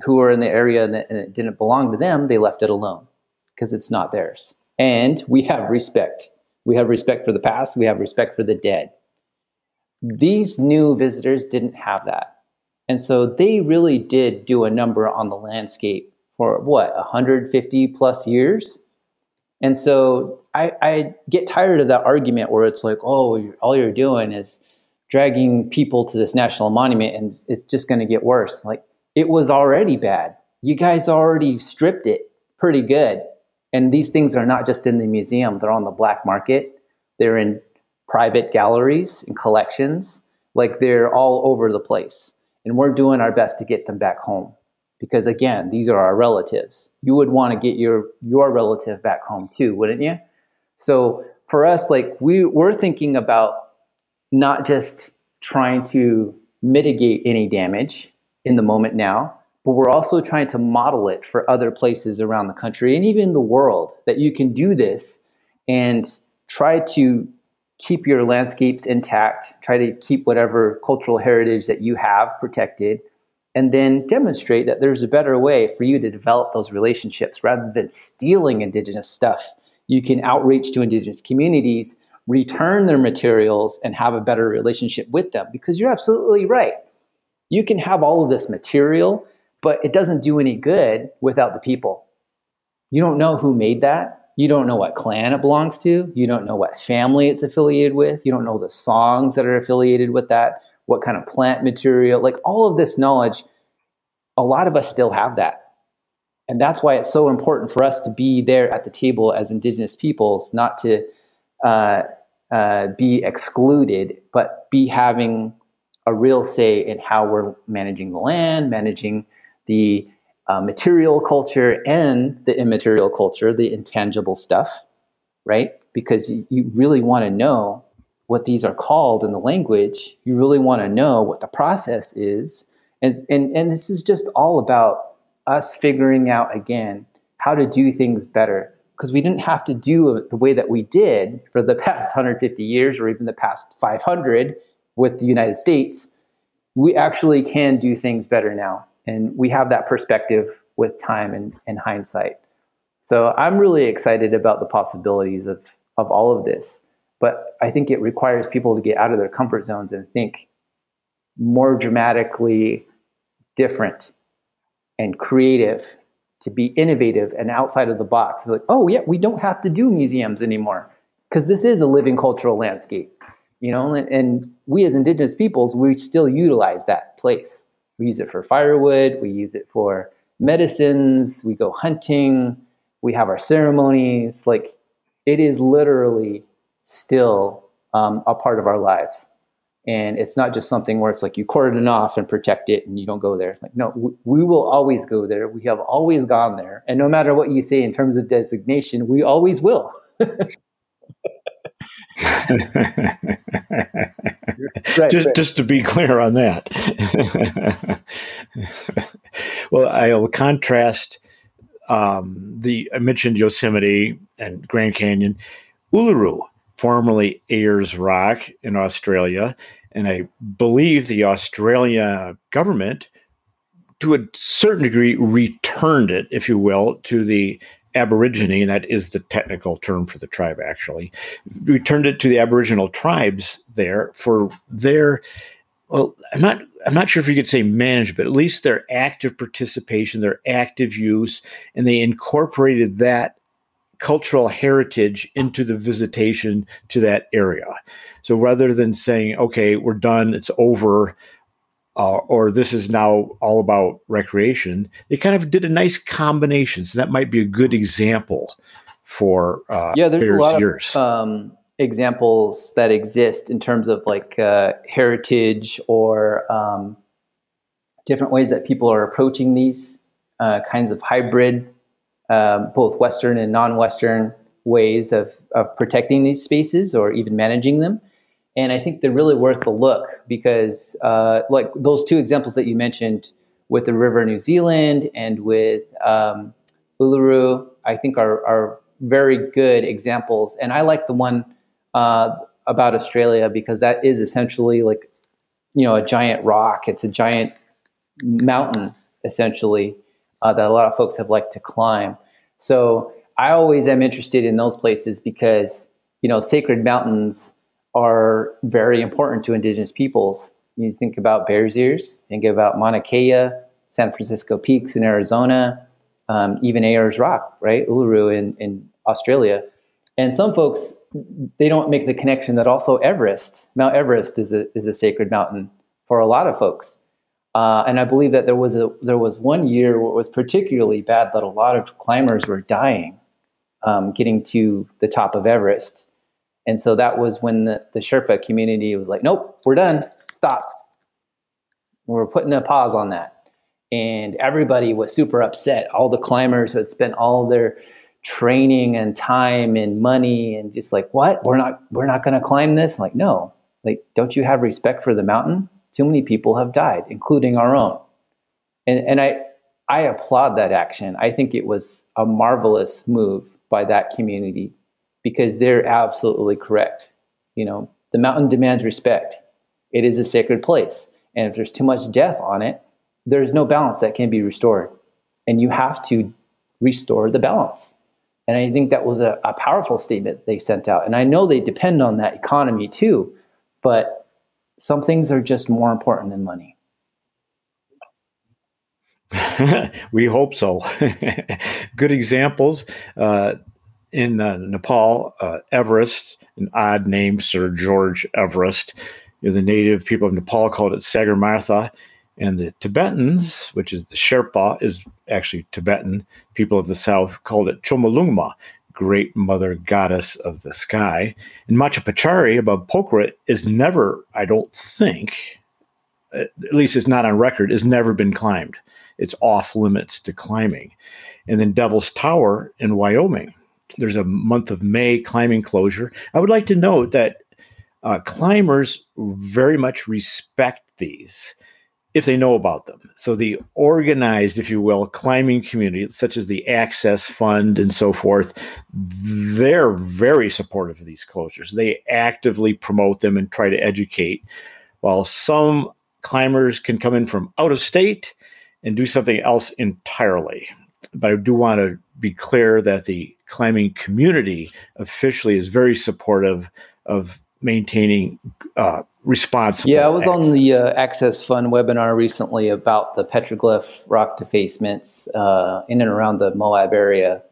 who were in the area and it didn't belong to them, they left it alone because it's not theirs. And we have respect. We have respect for the past. We have respect for the dead. These new visitors didn't have that. And so they really did do a number on the landscape for what, 150 plus years? And so I, I get tired of that argument where it's like, oh, all you're doing is dragging people to this national monument and it's just going to get worse. Like, it was already bad. You guys already stripped it pretty good. And these things are not just in the museum, they're on the black market, they're in private galleries and collections. Like, they're all over the place. And we're doing our best to get them back home because again these are our relatives. You would want to get your your relative back home too wouldn't you so for us like we we're thinking about not just trying to mitigate any damage in the moment now but we're also trying to model it for other places around the country and even the world that you can do this and try to keep your landscapes intact try to keep whatever cultural heritage that you have protected and then demonstrate that there's a better way for you to develop those relationships rather than stealing indigenous stuff. You can outreach to indigenous communities, return their materials, and have a better relationship with them because you're absolutely right. You can have all of this material, but it doesn't do any good without the people. You don't know who made that. You don't know what clan it belongs to. You don't know what family it's affiliated with. You don't know the songs that are affiliated with that, what kind of plant material, like all of this knowledge. A lot of us still have that. And that's why it's so important for us to be there at the table as Indigenous peoples, not to uh, uh, be excluded, but be having a real say in how we're managing the land, managing the uh, material culture and the immaterial culture, the intangible stuff, right? Because you, really want to know what these are called in the language. You really want to know what the process is. And, and, and this is just all about us figuring out again how to do things better because we didn't have to do it the way that we did for the *laughs* past 150 years or even the past 500 with the United States. We actually can do things better now. And we have that perspective with time and, and hindsight. So I'm really excited about the possibilities of, of all of this. But I think it requires people to get out of their comfort zones and think more dramatically different and creative to be innovative and outside of the box. Like, oh yeah, we don't have to do museums anymore because this is a living cultural landscape, you know. And, and, we as Indigenous peoples, we still utilize that place. We use it for firewood. We use it for medicines. We go hunting. We have our ceremonies. Like it is literally still um, a part of our lives. And it's not just something where it's like you cordon it off and protect it and you don't go there. Like no we, we will always go there. We have always gone there. And no matter what you say in terms of designation we always will. *laughs* *laughs* Right, just, right. just to be clear on that. *laughs* well, I'll contrast um, the I mentioned Yosemite and Grand Canyon, Uluru, formerly Ayers Rock in Australia, and I believe the Australia government, to a certain degree, returned it, if you will, to the Aborigine, and that is the technical term for the tribe, actually, returned it to the Aboriginal tribes there for their. Well, I'm not. I'm not sure if you could say manage, but at least their active participation, their active use, and they incorporated that cultural heritage into the visitation to that area. So rather than saying, okay, we're done, it's over, uh, or this is now all about recreation, they kind of did a nice combination. So that might be a good example for uh, yeah, there's a lot years. of um, examples that exist in terms of like uh, heritage or um, different ways that people are approaching these uh, kinds of hybrid um, both Western and non-Western ways of, of protecting these spaces or even managing them. And I think they're really worth the look because, uh, like those two examples that you mentioned with the River New Zealand and with um, Uluru, I think are, are very good examples. And I like the one uh, about Australia because that is essentially like, you know, a giant rock. It's a giant mountain, essentially uh, that a lot of folks have liked to climb. So I always am interested in those places because you know sacred mountains are very important to indigenous peoples. You think about Bears Ears, think about Mauna Kea, San Francisco Peaks in Arizona, um, even Ayers Rock, right, Uluru in, in Australia. And some folks they don't make the connection that also Everest, Mount Everest, is a is a sacred mountain for a lot of folks. Uh, and I believe that there was a there was one year where it was particularly bad that a lot of climbers were dying um, getting to the top of Everest. And so that was when the, the Sherpa community was like, nope, we're done, stop. We're putting a pause on that. And everybody was super upset. All the climbers had spent all their training and time and money and just like, what? We're not we're not gonna climb this? I'm like, no. Like, don't you have respect for the mountain? Too many people have died, including our own. And, and I, I applaud that action. I think it was a marvelous move by that community because they're absolutely correct. You know, the mountain demands respect. It is a sacred place. And if there's too much death on it, there's no balance that can be restored. And you have to restore the balance. And I think that was a, a powerful statement they sent out. And I know they depend on that economy too, but some things are just more important than money. *laughs* we hope so. *laughs* Good examples. Uh, in uh, Nepal, uh, Everest, an odd name, Sir George Everest. You know, the native people of Nepal called it Sagarmatha, and the Tibetans, which is the Sherpa, is actually Tibetan. People of the south called it Chomolungma, great mother goddess of the sky. And Machapuchare above Pokhara is never, I don't think, at least it's not on record, has never been climbed. It's off limits to climbing. And then Devil's Tower in Wyoming there's a month of May climbing closure. I would like to note that uh, climbers very much respect these if they know about them. So the organized, if you will, climbing community, such as the Access Fund and so forth, they're very supportive of these closures. They actively promote them and try to educate. While some climbers can come in from out of state and do something else entirely. But I do want to be clear that the climbing community officially is very supportive of maintaining uh, responsible. Yeah, I was access. on the uh, Access Fund webinar recently about the petroglyph rock defacements uh, in and around the Moab area,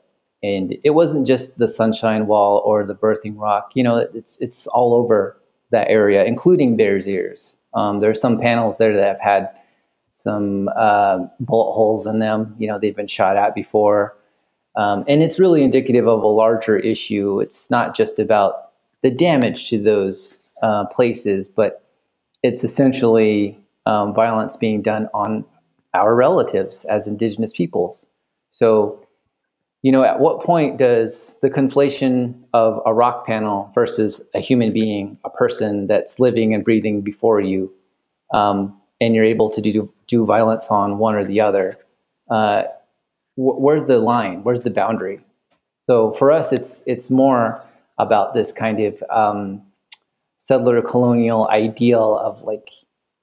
and it wasn't just the Sunshine Wall or the Birthing Rock. You know, it's it's all over that area, including Bears Ears. Um, there's some panels there that have had some uh, bullet holes in them. You know, they've been shot at before. Um, and it's really indicative of a larger issue. It's not just about the damage to those uh, places, but it's essentially um, violence being done on our relatives as indigenous peoples. So, you know, at what point does the conflation of a rock panel versus a human being, a person that's living and breathing before you, um, and you're able to do, do violence on one or the other, uh, wh- where's the line? Where's the boundary? So for us, it's it's more about this kind of um, settler colonial ideal of like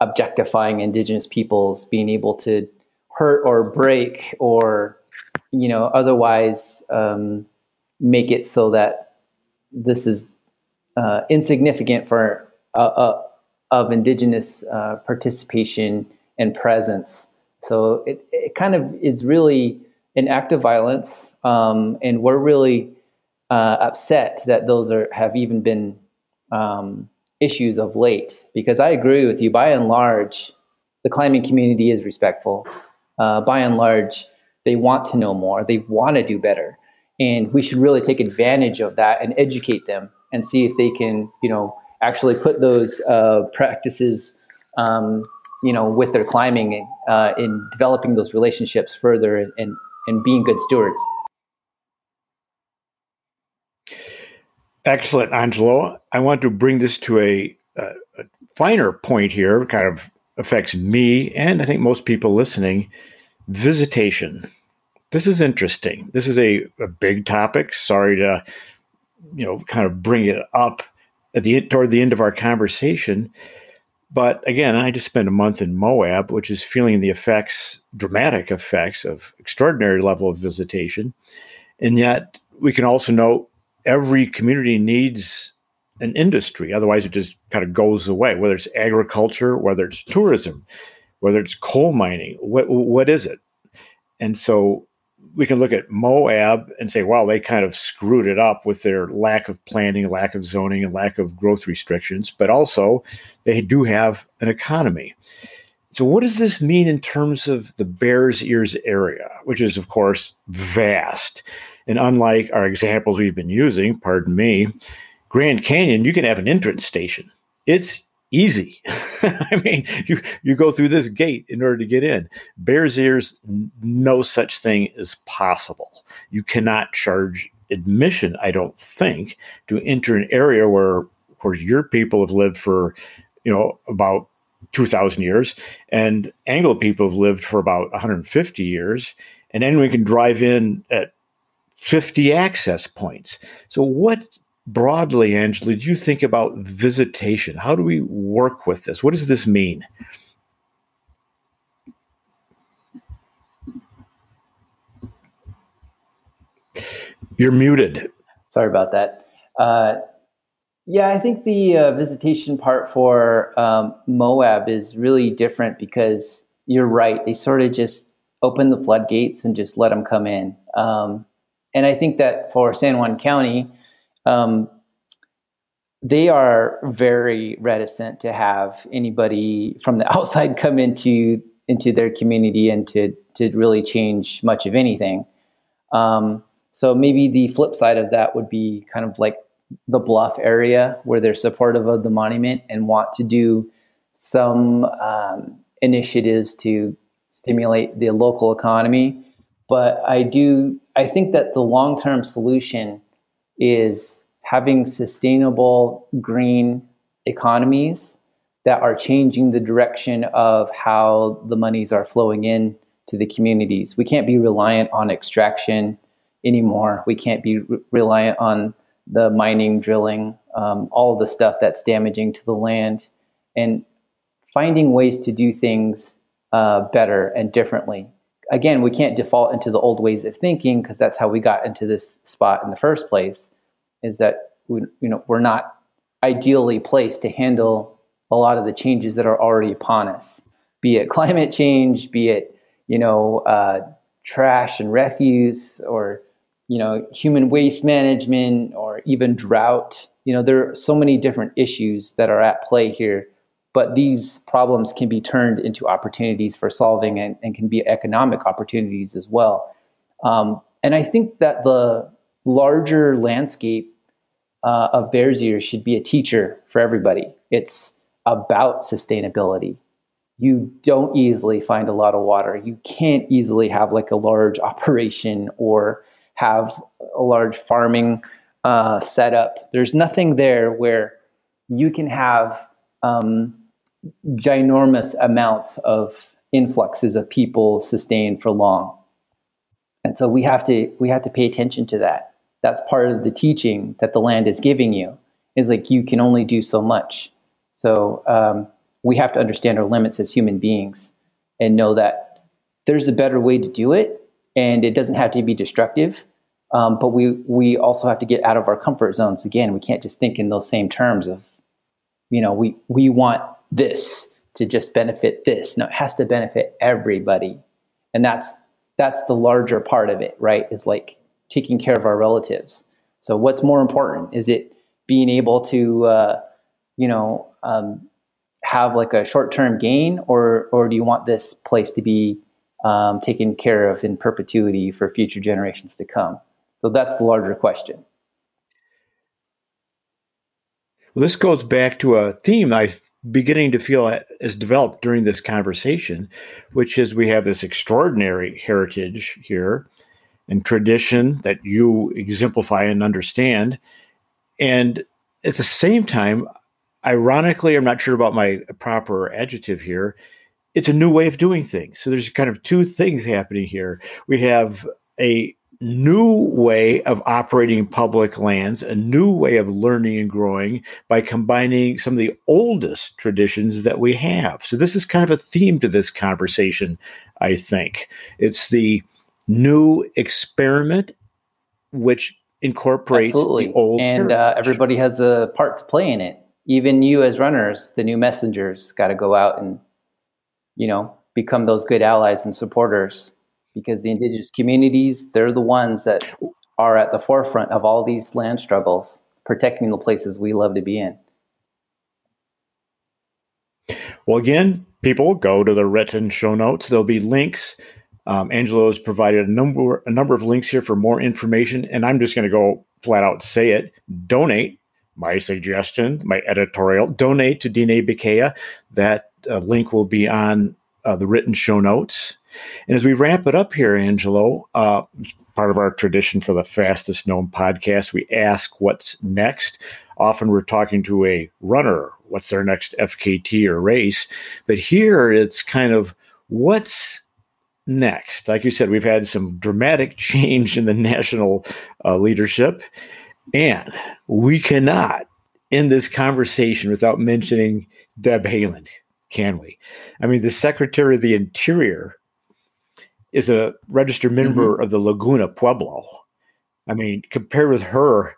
objectifying indigenous peoples, being able to hurt or break or you know otherwise um, make it so that this is uh, insignificant for uh, uh, of indigenous uh, participation and presence. So it, it kind of is really an act of violence, um, and we're really uh, upset that those are have even been um, issues of late. Because I agree with you. By and large, the climbing community is respectful. Uh, by and large, they want to know more. They want to do better, and we should really take advantage of that and educate them and see if they can, you know, actually put those uh, practices um, you know, with their climbing uh, in developing those relationships further and, and being good stewards. Excellent, Angelo. I want to bring this to a, a, a finer point here, kind of affects me and I think most people listening. Visitation. This is interesting. This is a, a big topic. Sorry to, you know, kind of bring it up at the toward the end of our conversation. But again, I just spent a month in Moab, which is feeling the effects, dramatic effects of extraordinary level of visitation. And yet we can also know every community needs an industry. Otherwise, it just kind of goes away, whether it's agriculture, whether it's tourism, whether it's coal mining, what, what is it? And so we can look at Moab and say, well, they kind of screwed it up with their lack of planning, lack of zoning, and lack of growth restrictions, but also they do have an economy. So, what does this mean in terms of the Bears Ears area, which is, of course, vast? And unlike our examples we've been using, pardon me, Grand Canyon, you can have an entrance station. It's easy. *laughs* I mean, you you go through this gate in order to get in. Bears ears, no such thing is possible. You cannot charge admission, I don't think, to enter an area where, of course, your people have lived for, you know, about 2,000 years, and Anglo people have lived for about 150 years, and anyone can drive in at 50 access points. So, what broadly, Angelo, do you think about visitation? How do we work with this? What does this mean? You're muted. Sorry about that. Uh, yeah, I think the uh, visitation part for um, Moab is really different because you're right. They sort of just open the floodgates and just let them come in. Um, and I think that for San Juan County, um, they are very reticent to have anybody from the *laughs* outside come into into their community and to to really change much of anything. Um, so maybe the flip side of that would be kind of like the bluff area where they're supportive of the monument and want to do some um, initiatives to stimulate the local economy. But I do, I think that the long term solution is having sustainable green economies that are changing the direction of how the monies are flowing in to the communities. We can't be reliant on extraction anymore. We can't be re- reliant on the mining, drilling, um, all the stuff that's damaging to the land, and finding ways to do things uh, better and differently. Again, we can't default into the old ways of thinking because that's how we got into this spot in the first place. Is that we, you know we're not ideally placed to handle a lot of the changes that are already upon us, be it climate change, be it you know uh, trash and refuse, or you know human waste management, or even drought. You know there are so many different issues that are at play here but these problems can be turned into opportunities for solving and, and can be economic opportunities as well. Um, and I think that the larger landscape uh, of Bears Ears should be a teacher for everybody. It's about sustainability. You don't easily find a lot of water. You can't easily have like a large *laughs* operation or have a large farming uh, setup. There's nothing there where you can have um, ginormous amounts of influxes of people sustained for long. And so we have to we have to pay attention to that. That's part of the teaching that the land is giving you. Is like you can only do so much. So um, we have to understand our limits as human beings and know that there's a better way to do it, and it doesn't have to be destructive. Um, but we we also have to get out of our comfort zones again. We can't just think in those same terms of, you know, we we want this to just benefit this. No, it has to benefit everybody. And that's that's the larger part of it, right? Is like taking care of our relatives. So what's more important? Is it being able to uh, you know um, have like a short term gain or or do you want this place to be um, taken care of in perpetuity for future generations to come? So that's the larger question. Well, this goes back to a theme I beginning to feel has developed during this conversation, which is we have this extraordinary heritage here and tradition that you exemplify and understand. And at the same time, ironically, I'm not sure about my proper adjective here, it's a new way of doing things. So there's kind of two things happening here. We have a new way of operating public lands, a new way of learning and growing by combining some of the oldest traditions that we have. So, this is kind of a theme to this conversation, I think. It's the new experiment which incorporates Absolutely. the old. And uh, everybody has a part to play in it. Even you, as runners, the new messengers, got to go out and, you know, become those good allies and supporters because the indigenous communities, they're the ones that are at the forefront of all these land struggles, protecting the places we love to be in. Well, again, people go to the written show notes. There'll be links. Um, Angelo has provided a number a number of links here for more information, and I'm just going to go flat out say it. Donate. My suggestion, my editorial, donate to Diné Bikéyah. That uh, link will be on uh, the written show notes. And as we wrap it up here, Angelo, uh, part of our tradition for the fastest known podcast, we ask what's next. Often we're talking to a runner, what's their next FKT or race? But here it's kind of what's next? Like you said, we've had some dramatic *laughs* change in the national uh, leadership, and we cannot end this conversation without mentioning Deb Haaland, can we? I mean, the Secretary of the Interior is a registered member mm-hmm. of the Laguna Pueblo. I mean, compared with her,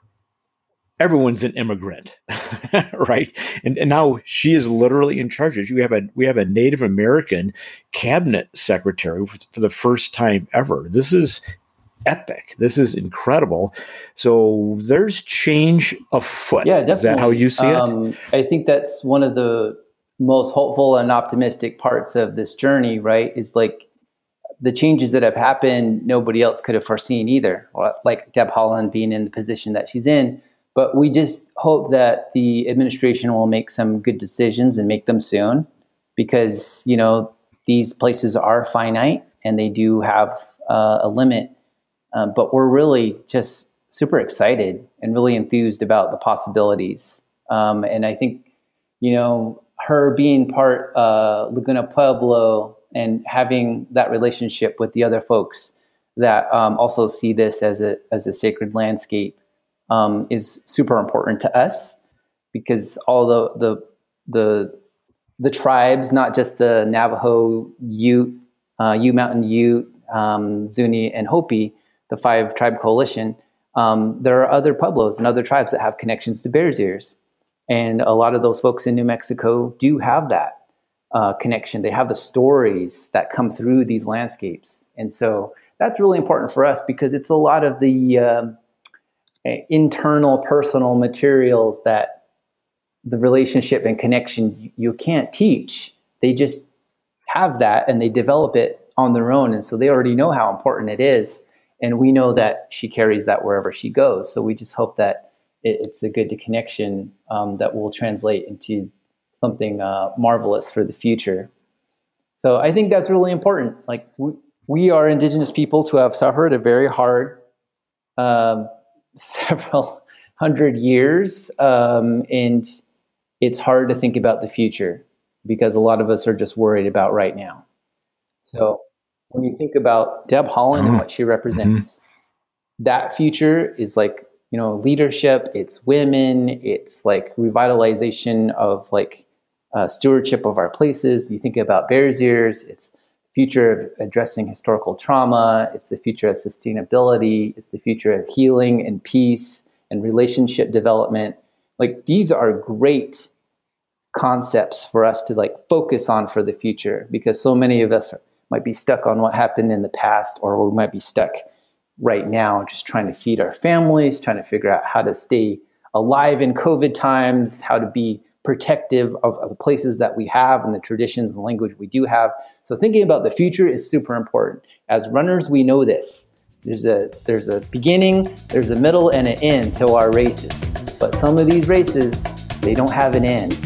everyone's an immigrant, *laughs* right? And, and now she is literally in charge. You have a we have a Native American cabinet secretary for, for the first time ever. This is epic. This is incredible. So there's change afoot. Yeah, definitely. Is that how you see um, it? I think that's one of the most hopeful and optimistic parts of this journey, right? Is like the changes that have happened, nobody else could have foreseen either. Like Deb Haaland being in the position that she's in. But we just hope that the administration will make some good decisions and make them soon because, you know, these places are finite and they do have uh, a limit. Um, but we're really just super excited and really enthused about the possibilities. Um, and I think, you know, her being part uh, Laguna Pueblo and having that relationship with the other folks that um, also see this as a as a sacred landscape um, is super important to us because all the the the the tribes, not just the Navajo, Ute, uh, Ute Mountain Ute, um, Zuni, and Hopi, the five tribe coalition. Um, there are other pueblos and other tribes that have connections to Bears Ears, and a lot of those folks in New Mexico do have that uh, connection. They have the stories that come through these landscapes, and so that's really important for us because it's a lot of the uh, internal personal materials that the relationship and connection you can't teach. They just have that and they develop it on their own. And so they already know how important it is. And we know that she carries that wherever she goes. So we just hope that it, it's a good connection um, that will translate into something uh, marvelous for the future. So I think that's really important. Like we, we are indigenous peoples who have suffered a very hard um, *laughs* several hundred years, um, and it's hard to think about the future because a lot of us are just worried about right now. So when you think about Deb Haaland and what she represents, mm-hmm. that future is like you know leadership. It's women. It's like revitalization of like uh, stewardship of our places. You think about Bears Ears. It's future of addressing historical trauma, it's the future of sustainability, it's the future of healing and peace and relationship development. Like these are great concepts for us to like focus on for the future because so many of us might be stuck on what happened in the past or we might be stuck right now just trying to feed our families, trying to figure out how to stay alive in COVID times, how to be protective of, of, the places that we have and the traditions and language we do have. So thinking about the future is super important. As runners, we know this. There's a there's a beginning, there's a middle, and an end to our races. But some of these races, they don't have an end,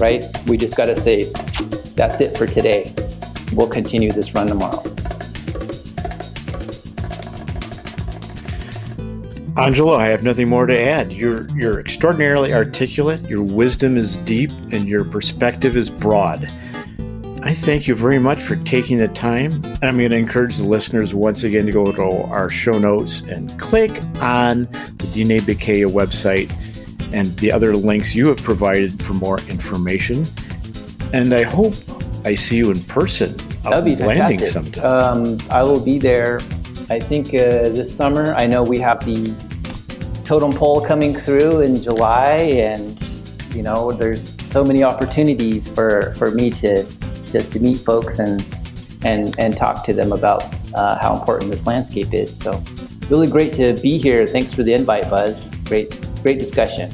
right? We just got to say, that's it for today. We'll continue this run tomorrow. Angelo, I have nothing more to add. You're you're extraordinarily articulate, your wisdom is deep, and your perspective is broad. I thank you very much for taking the time. And I'm going to encourage the listeners once again to go to our show notes and click on the Diné Bikéyah website and the other links you have provided for more information. And I hope I see you in person. That'll be fantastic. sometime. Um, I will be there. I think uh, this summer. I know we have the totem pole coming through in July, and you know, there's so many opportunities for, for me to just to meet folks and and and talk to them about uh, how important this landscape is. So, really great to be here. Thanks for the invite, Buzz. Great, great discussion.